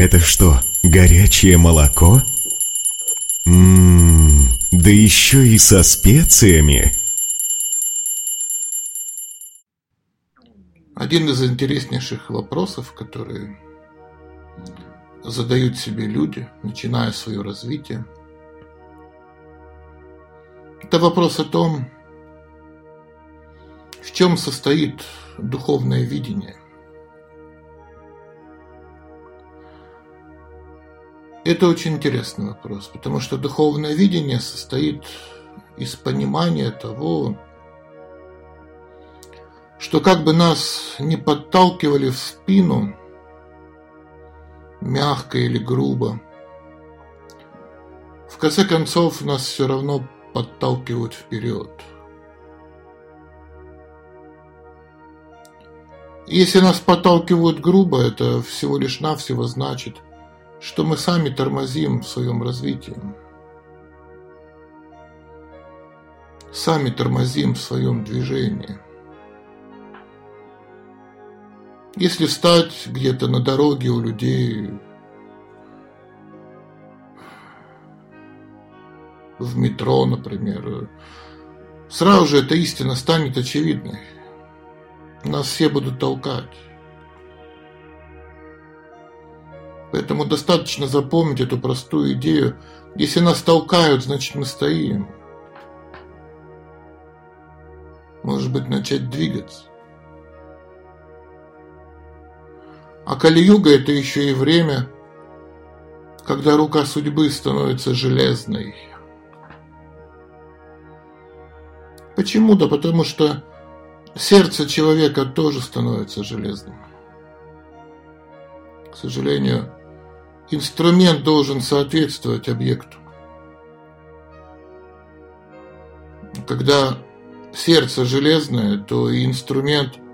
Это что, горячее молоко? Ммм, да еще и со специями. Один из интереснейших вопросов, которые задают себе люди, начиная свое развитие, это вопрос о том, в чем состоит духовное видение. Это очень интересный вопрос, потому что духовное видение состоит из понимания того, что как бы нас не подталкивали в спину, мягко или грубо, в конце концов нас все равно подталкивают вперед. Если нас подталкивают грубо, это всего лишь навсего значит, что мы сами тормозим в своем развитии. Сами тормозим в своем движении – Если встать где-то на дороге у людей, в метро, например, сразу же эта истина станет очевидной. Нас все будут толкать. Поэтому достаточно запомнить эту простую идею. Если нас толкают, значит мы стоим. Может быть, начать двигаться. А Кали-юга – это еще и время, когда рука судьбы становится железной. Почему? Да потому что сердце человека тоже становится железным. К сожалению, инструмент должен соответствовать объекту. Когда сердце железное, то и инструмент –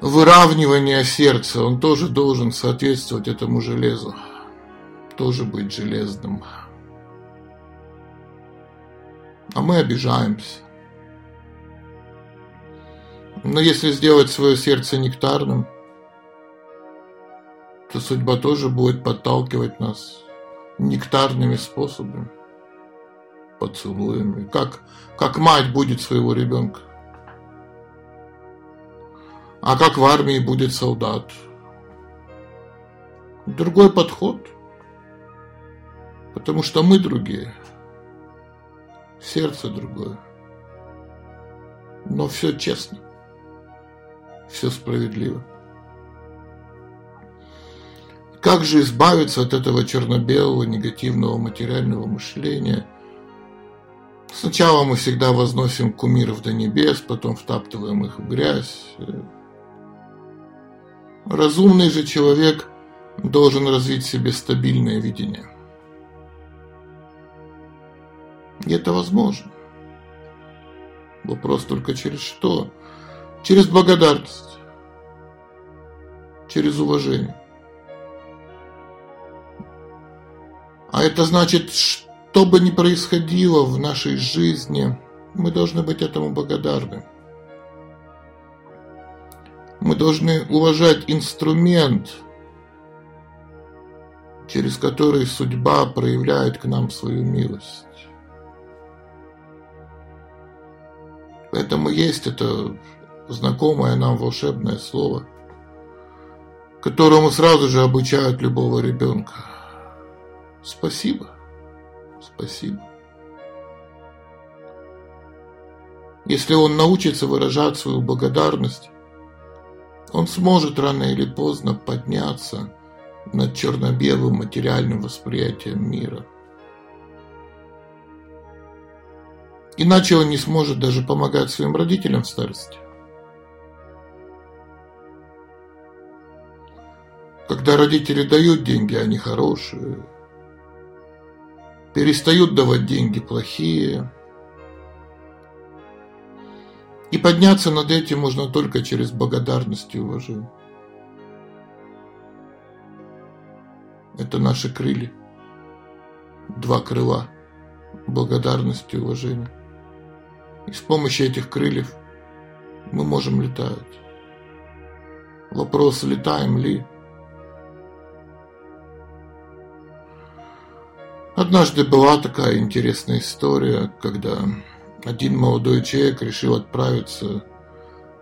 выравнивание сердца, он тоже должен соответствовать этому железу, тоже быть железным. А мы обижаемся. Но если сделать свое сердце нектарным, то судьба тоже будет подталкивать нас нектарными способами, поцелуями, как, как мать будет своего ребенка. А как в армии будет солдат? Другой подход. Потому что мы другие. Сердце другое. Но все честно. Все справедливо. Как же избавиться от этого черно-белого негативного материального мышления? Сначала мы всегда возносим кумиров до небес, потом втаптываем их в грязь, Разумный же человек должен развить в себе стабильное видение. И это возможно. Вопрос только через что? Через благодарность, через уважение. А это значит, что бы ни происходило в нашей жизни, мы должны быть этому благодарны. Мы должны уважать инструмент, через который судьба проявляет к нам свою милость. Поэтому есть это знакомое нам волшебное слово, которому сразу же обучают любого ребенка. Спасибо. Спасибо. Если он научится выражать свою благодарность он сможет рано или поздно подняться над черно-белым материальным восприятием мира. Иначе он не сможет даже помогать своим родителям в старости. Когда родители дают деньги, они хорошие. Перестают давать деньги плохие. И подняться над этим можно только через благодарность и уважение. Это наши крылья. Два крыла. Благодарность и уважение. И с помощью этих крыльев мы можем летать. Вопрос, летаем ли? Однажды была такая интересная история, когда один молодой человек решил отправиться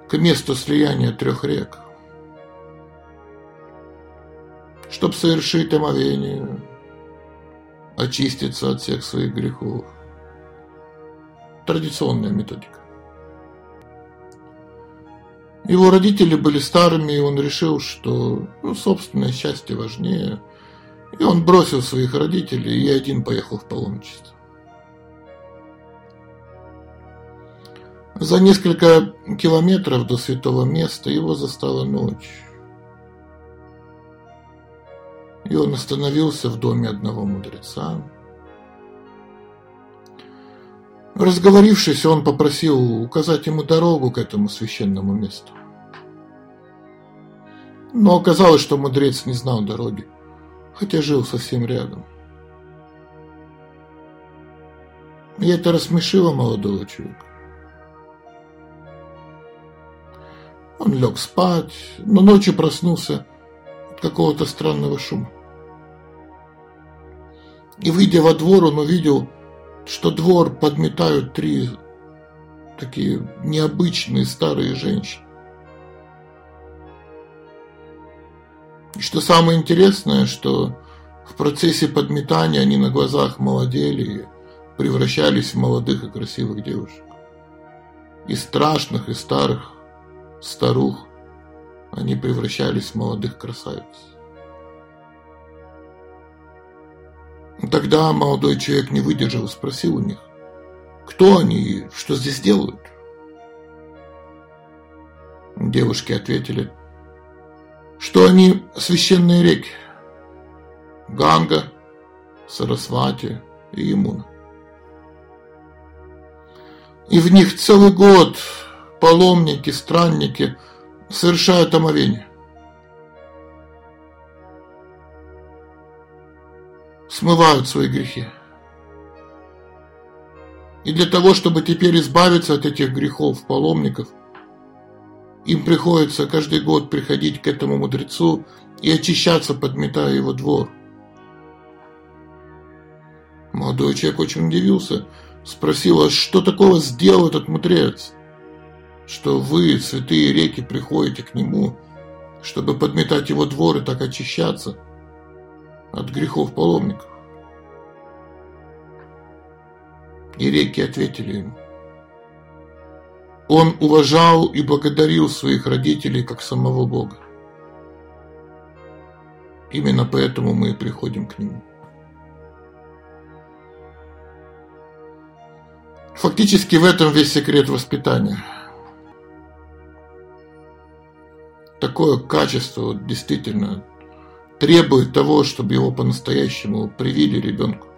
к месту слияния трех рек, чтобы совершить омовение, очиститься от всех своих грехов. Традиционная методика. Его родители были старыми, и он решил, что ну, собственное счастье важнее – и он бросил своих родителей и один поехал в паломничество. За несколько километров до святого места его застала ночь. И он остановился в доме одного мудреца. Разговорившись, он попросил указать ему дорогу к этому священному месту. Но оказалось, что мудрец не знал дороги хотя жил совсем рядом. И это рассмешило молодого человека. Он лег спать, но ночью проснулся от какого-то странного шума. И, выйдя во двор, он увидел, что двор подметают три такие необычные старые женщины. И что самое интересное, что в процессе подметания они на глазах молодели превращались в молодых и красивых девушек. И страшных, и старых старух они превращались в молодых красавиц. Тогда молодой человек не выдержал и спросил у них, кто они и что здесь делают. Девушки ответили – что они священные реки Ганга, Сарасвати и Ямуна. И в них целый год паломники, странники совершают омовение. Смывают свои грехи. И для того, чтобы теперь избавиться от этих грехов паломников – им приходится каждый год приходить к этому мудрецу и очищаться, подметая его двор. Молодой человек очень удивился, спросил, а что такого сделал этот мудрец, что вы, святые реки, приходите к нему, чтобы подметать его двор и так очищаться от грехов паломников. И реки ответили ему, он уважал и благодарил своих родителей как самого Бога. Именно поэтому мы и приходим к Нему. Фактически в этом весь секрет воспитания. Такое качество действительно требует того, чтобы его по-настоящему привили ребенку.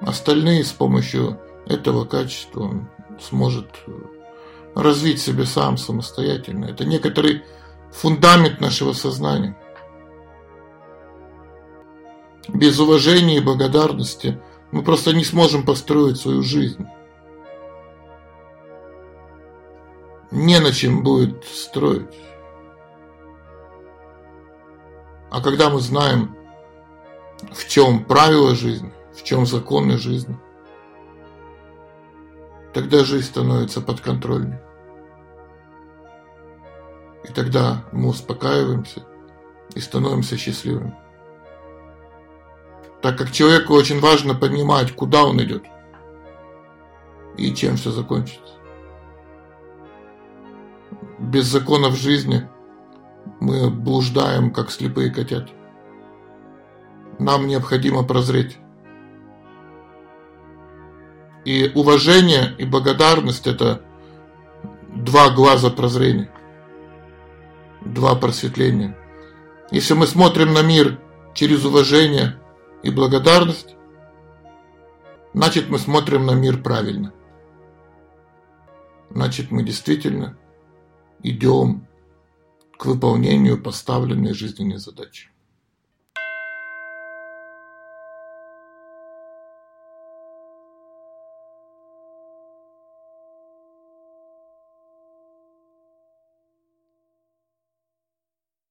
Остальные с помощью этого качества он сможет развить себя сам самостоятельно. Это некоторый фундамент нашего сознания. Без уважения и благодарности мы просто не сможем построить свою жизнь. Не на чем будет строить. А когда мы знаем, в чем правила жизни, в чем законы жизни, тогда жизнь становится подконтрольной. И тогда мы успокаиваемся и становимся счастливыми. Так как человеку очень важно понимать, куда он идет и чем все закончится. Без законов жизни мы блуждаем, как слепые котята. Нам необходимо прозреть. И уважение и благодарность – это два глаза прозрения, два просветления. Если мы смотрим на мир через уважение и благодарность, значит мы смотрим на мир правильно. Значит мы действительно идем к выполнению поставленной жизненной задачи.